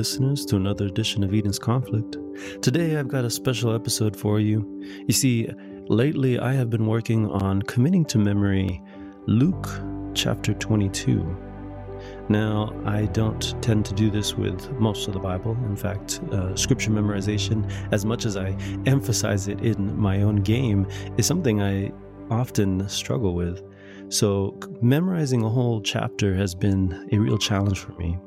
Listeners, to another edition of Eden's Conflict. Today I've got a special episode for you. You see, lately I have been working on committing to memory Luke chapter 22. Now, I don't tend to do this with most of the Bible. In fact, uh, scripture memorization, as much as I emphasize it in my own game, is something I often struggle with. So, memorizing a whole chapter has been a real challenge for me.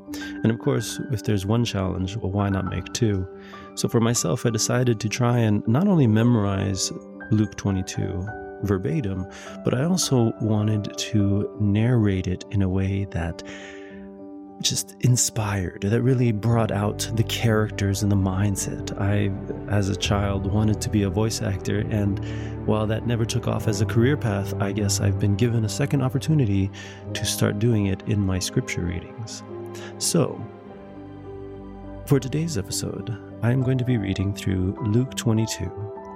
And of course, if there's one challenge, well, why not make two? So, for myself, I decided to try and not only memorize Luke 22 verbatim, but I also wanted to narrate it in a way that just inspired, that really brought out the characters and the mindset. I, as a child, wanted to be a voice actor, and while that never took off as a career path, I guess I've been given a second opportunity to start doing it in my scripture readings. So, for today's episode, I am going to be reading through Luke 22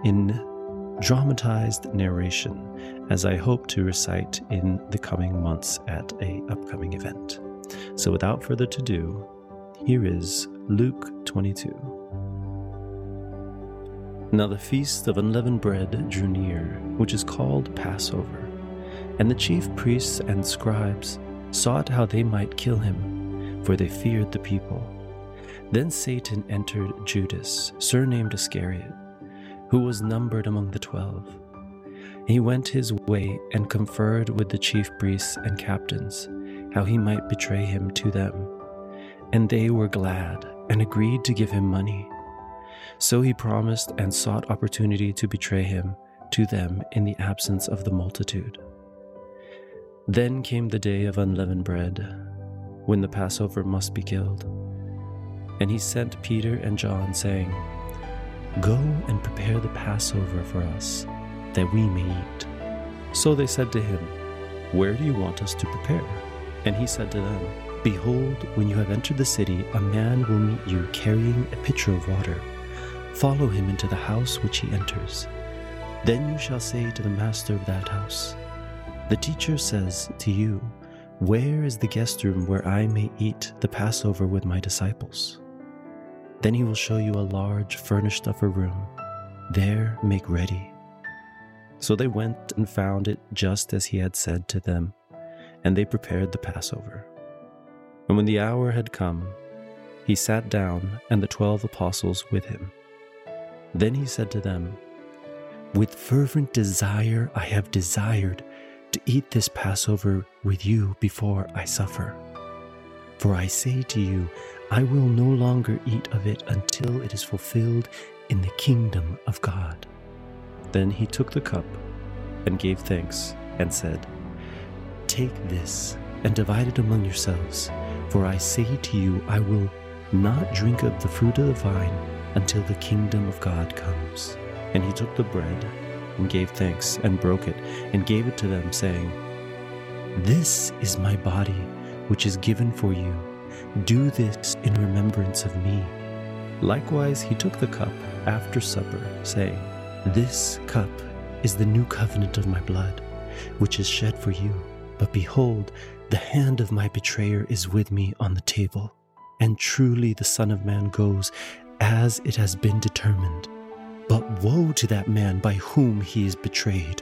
in dramatized narration as I hope to recite in the coming months at a upcoming event. So without further ado, here is Luke 22. Now the feast of unleavened bread drew near, which is called Passover. And the chief priests and scribes sought how they might kill him, for they feared the people. Then Satan entered Judas, surnamed Iscariot, who was numbered among the twelve. He went his way and conferred with the chief priests and captains how he might betray him to them. And they were glad and agreed to give him money. So he promised and sought opportunity to betray him to them in the absence of the multitude. Then came the day of unleavened bread, when the Passover must be killed. And he sent Peter and John, saying, Go and prepare the Passover for us, that we may eat. So they said to him, Where do you want us to prepare? And he said to them, Behold, when you have entered the city, a man will meet you carrying a pitcher of water. Follow him into the house which he enters. Then you shall say to the master of that house, The teacher says to you, Where is the guest room where I may eat the Passover with my disciples? Then he will show you a large furnished upper room. There make ready. So they went and found it just as he had said to them and they prepared the Passover. And when the hour had come, he sat down, and the twelve apostles with him. Then he said to them, With fervent desire I have desired to eat this Passover with you before I suffer. For I say to you, I will no longer eat of it until it is fulfilled in the kingdom of God. Then he took the cup and gave thanks and said, Take this and divide it among yourselves, for I say to you, I will not drink of the fruit of the vine until the kingdom of God comes. And he took the bread and gave thanks and broke it and gave it to them, saying, This is my body, which is given for you. Do this in remembrance of me. Likewise, he took the cup after supper, saying, This cup is the new covenant of my blood, which is shed for you. But behold, the hand of my betrayer is with me on the table. And truly the Son of Man goes as it has been determined. But woe to that man by whom he is betrayed.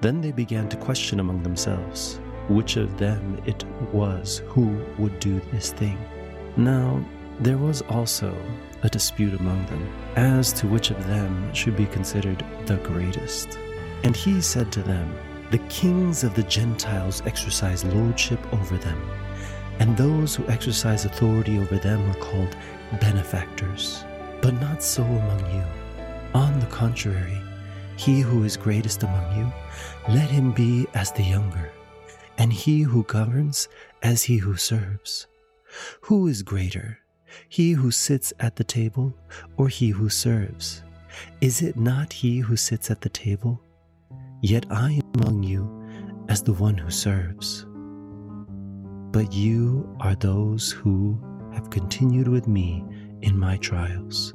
Then they began to question among themselves which of them it was who would do this thing. Now, there was also a dispute among them as to which of them should be considered the greatest. And he said to them, the kings of the Gentiles exercise lordship over them, and those who exercise authority over them are called benefactors. But not so among you. On the contrary, he who is greatest among you, let him be as the younger, and he who governs as he who serves. Who is greater, he who sits at the table or he who serves? Is it not he who sits at the table? Yet I am among you as the one who serves. But you are those who have continued with me in my trials,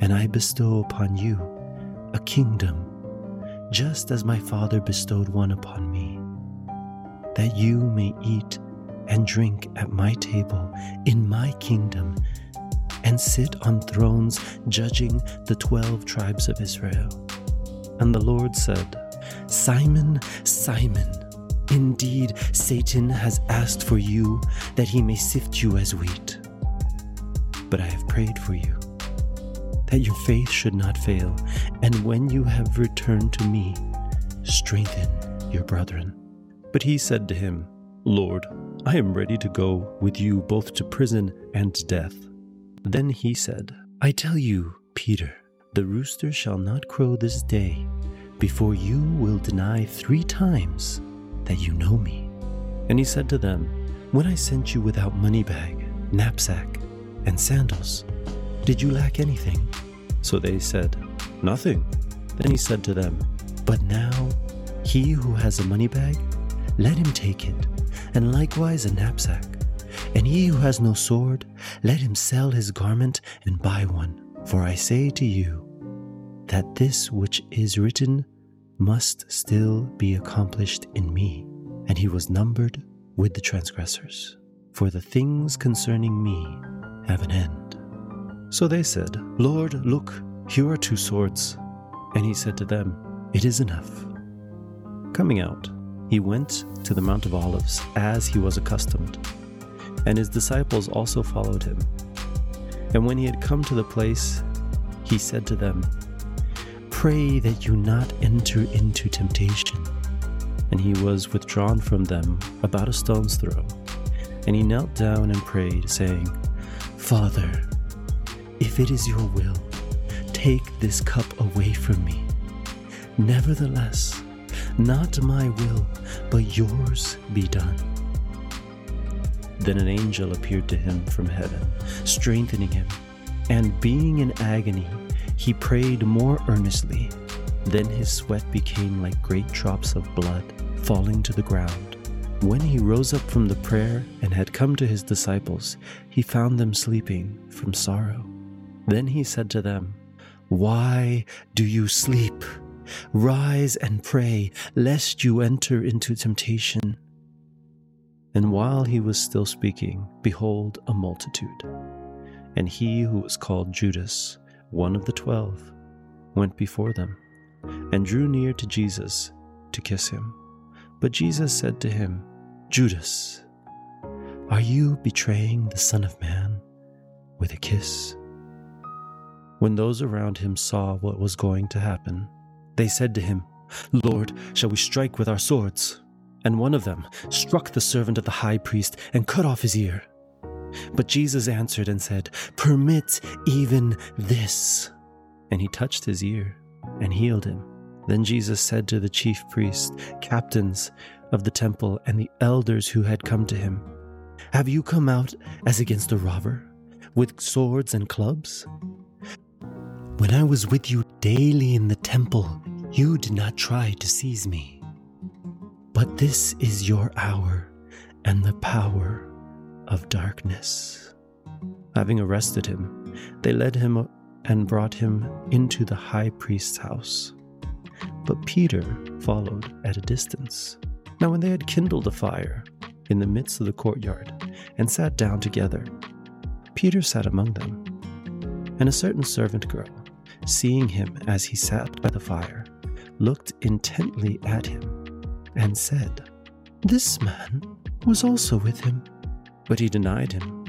and I bestow upon you a kingdom, just as my Father bestowed one upon me, that you may eat and drink at my table in my kingdom and sit on thrones judging the twelve tribes of Israel. And the Lord said, Simon, Simon, indeed Satan has asked for you that he may sift you as wheat. But I have prayed for you, that your faith should not fail, and when you have returned to me, strengthen your brethren. But he said to him, Lord, I am ready to go with you both to prison and death. Then he said, I tell you, Peter, the rooster shall not crow this day before you will deny three times that you know me. And he said to them, When I sent you without money bag, knapsack, and sandals, did you lack anything? So they said, Nothing. Then he said to them, But now he who has a money bag, let him take it, and likewise a knapsack. And he who has no sword, let him sell his garment and buy one. For I say to you that this which is written must still be accomplished in me. And he was numbered with the transgressors. For the things concerning me have an end. So they said, Lord, look, here are two swords. And he said to them, It is enough. Coming out, he went to the Mount of Olives as he was accustomed and his disciples also followed him. And when he had come to the place, he said to them, Pray that you not enter into temptation. And he was withdrawn from them about a stone's throw. And he knelt down and prayed, saying, Father, if it is your will, take this cup away from me. Nevertheless, not my will, but yours be done. Then an angel appeared to him from heaven, strengthening him. And being in agony, he prayed more earnestly. Then his sweat became like great drops of blood falling to the ground. When he rose up from the prayer and had come to his disciples, he found them sleeping from sorrow. Then he said to them, Why do you sleep? Rise and pray, lest you enter into temptation. And while he was still speaking, behold, a multitude. And he who was called Judas, one of the twelve, went before them, and drew near to Jesus to kiss him. But Jesus said to him, Judas, are you betraying the Son of Man with a kiss? When those around him saw what was going to happen, they said to him, Lord, shall we strike with our swords? and one of them struck the servant of the high priest and cut off his ear. But Jesus answered and said, Permit even this. And he touched his ear and healed him. Then Jesus said to the chief priests, captains of the temple, and the elders who had come to him, Have you come out as against a robber, with swords and clubs? When I was with you daily in the temple, you did not try to seize me. But this is your hour and the power of darkness. Having arrested him, they led him and brought him into the high priest's house. But Peter followed at a distance. Now, when they had kindled a fire in the midst of the courtyard and sat down together, Peter sat among them. And a certain servant girl, seeing him as he sat by the fire, looked intently at him and said, This man was also with him. But he denied him,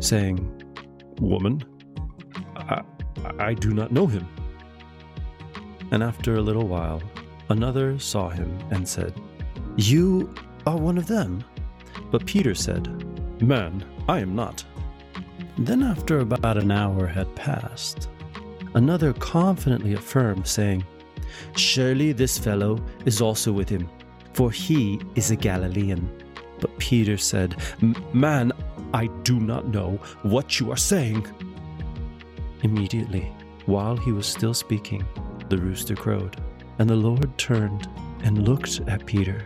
saying, Woman, I, I do not know him. And after a little while, another saw him and said, You are one of them. But Peter said, Man, I am not. Then, after about an hour had passed, another confidently affirmed, saying, Surely this fellow is also with him for he is a Galilean. But Peter said, Man, I do not know what you are saying. Immediately, while he was still speaking, the rooster crowed, and the Lord turned and looked at Peter.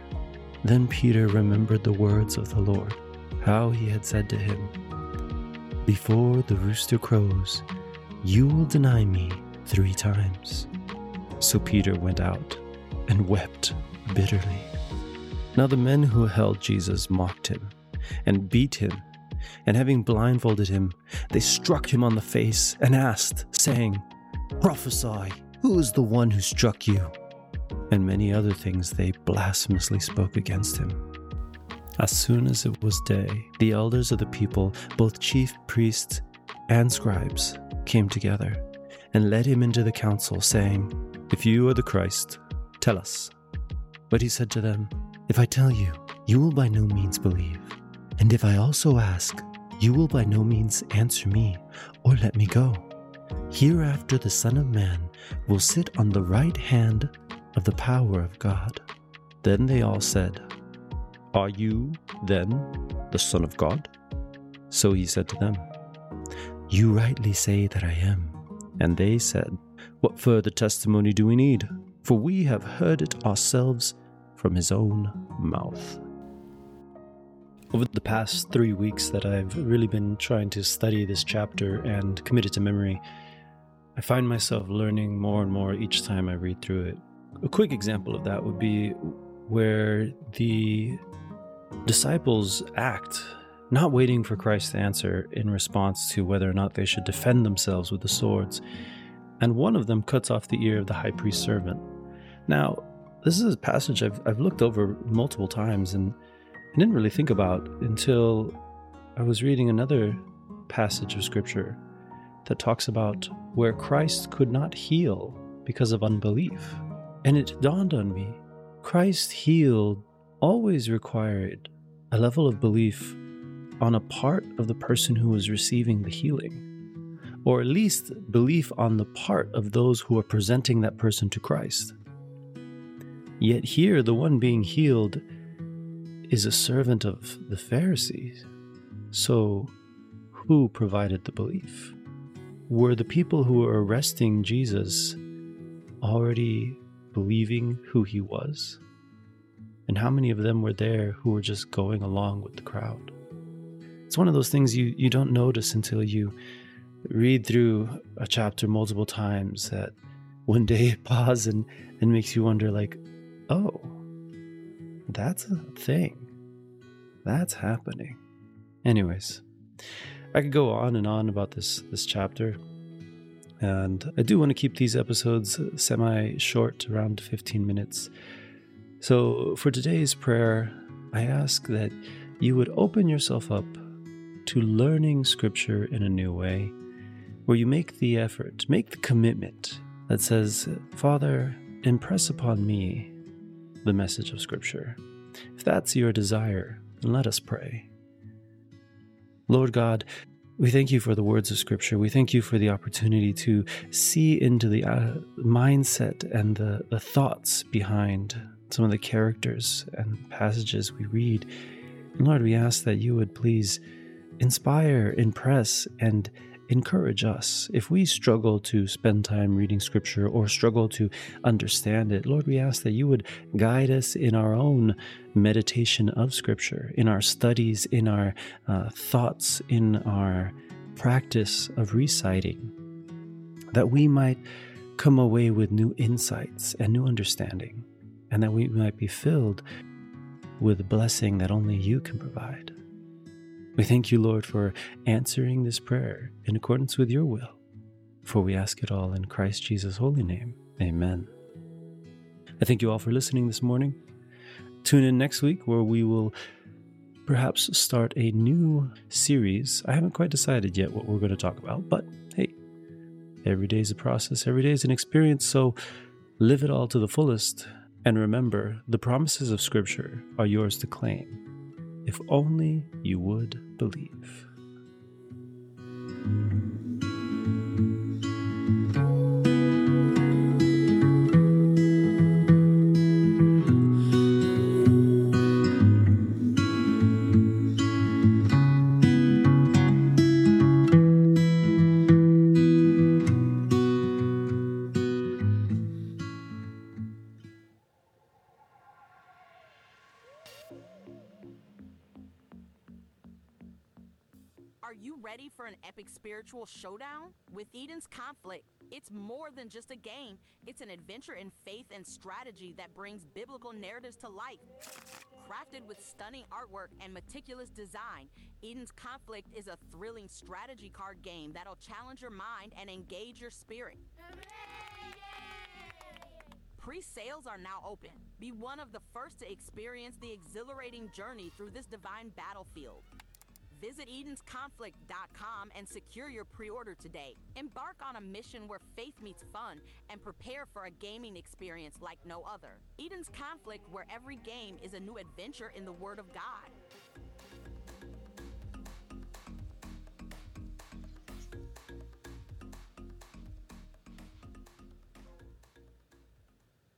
Then Peter remembered the words of the Lord, how he had said to him, Before the rooster crows, you will deny me three times. So Peter went out and wept bitterly. Now the men who held Jesus mocked him and beat him. And having blindfolded him, they struck him on the face and asked, saying, Prophesy, who is the one who struck you? And many other things they blasphemously spoke against him. As soon as it was day, the elders of the people, both chief priests and scribes, came together and led him into the council, saying, If you are the Christ, tell us. But he said to them, If I tell you, you will by no means believe. And if I also ask, you will by no means answer me or let me go. Hereafter the Son of Man will sit on the right hand of the power of God. Then they all said, Are you, then, the Son of God? So he said to them, You rightly say that I am. And they said, What further testimony do we need? For we have heard it ourselves from his own mouth. Over the past three weeks that I've really been trying to study this chapter and commit it to memory, I find myself learning more and more each time I read through it. A quick example of that would be where the disciples act, not waiting for Christ to answer in response to whether or not they should defend themselves with the swords. And one of them cuts off the ear of the high priest's servant. Now, this is a passage I've, I've looked over multiple times and I didn't really think about until I was reading another passage of scripture that talks about where Christ could not heal because of unbelief. And it dawned on me Christ healed always required a level of belief on a part of the person who was receiving the healing, or at least belief on the part of those who are presenting that person to Christ. Yet here, the one being healed is a servant of the Pharisees. So, who provided the belief? Were the people who were arresting Jesus already believing who he was? And how many of them were there who were just going along with the crowd? It's one of those things you, you don't notice until you read through a chapter multiple times that one day it pauses and, and makes you wonder, like, oh, that's a thing. That's happening. Anyways, I could go on and on about this this chapter. And I do want to keep these episodes semi short, around 15 minutes. So for today's prayer, I ask that you would open yourself up to learning scripture in a new way, where you make the effort, make the commitment that says, Father, impress upon me the message of scripture. If that's your desire, then let us pray. Lord God, we thank you for the words of Scripture. We thank you for the opportunity to see into the uh, mindset and the, the thoughts behind some of the characters and passages we read. And Lord, we ask that you would please inspire, impress, and encourage us. If we struggle to spend time reading Scripture or struggle to understand it, Lord, we ask that you would guide us in our own meditation of Scripture, in our studies, in our uh, thoughts, in our practice of reciting, that we might come away with new insights and new understanding, and that we might be filled with blessing that only you can provide. We thank you, Lord, for answering this prayer in accordance with your will. For we ask it all in Christ Jesus' holy name. Amen. I thank you all for listening this morning. Tune in next week where we will perhaps start a new series. I haven't quite decided yet what we're going to talk about, but hey, every day is a process, every day is an experience, so live it all to the fullest. And remember, the promises of Scripture are yours to claim if only you would believe. You ready for an epic spiritual showdown? With Eden's Conflict, It's more than just a game, it's an adventure in faith and strategy that brings biblical narratives to life. Crafted with stunning artwork and meticulous design, Eden's Conflict is a thrilling strategy card game that'll challenge your mind and engage your spirit. Pre sales are now open. Be one of the first to experience the exhilarating journey through this divine battlefield. Visit Eden'sConflict.com and secure your pre order today. Embark on a mission where faith meets fun and prepare for a gaming experience like no other. Eden's Conflict, where every game is a new adventure in the Word of God.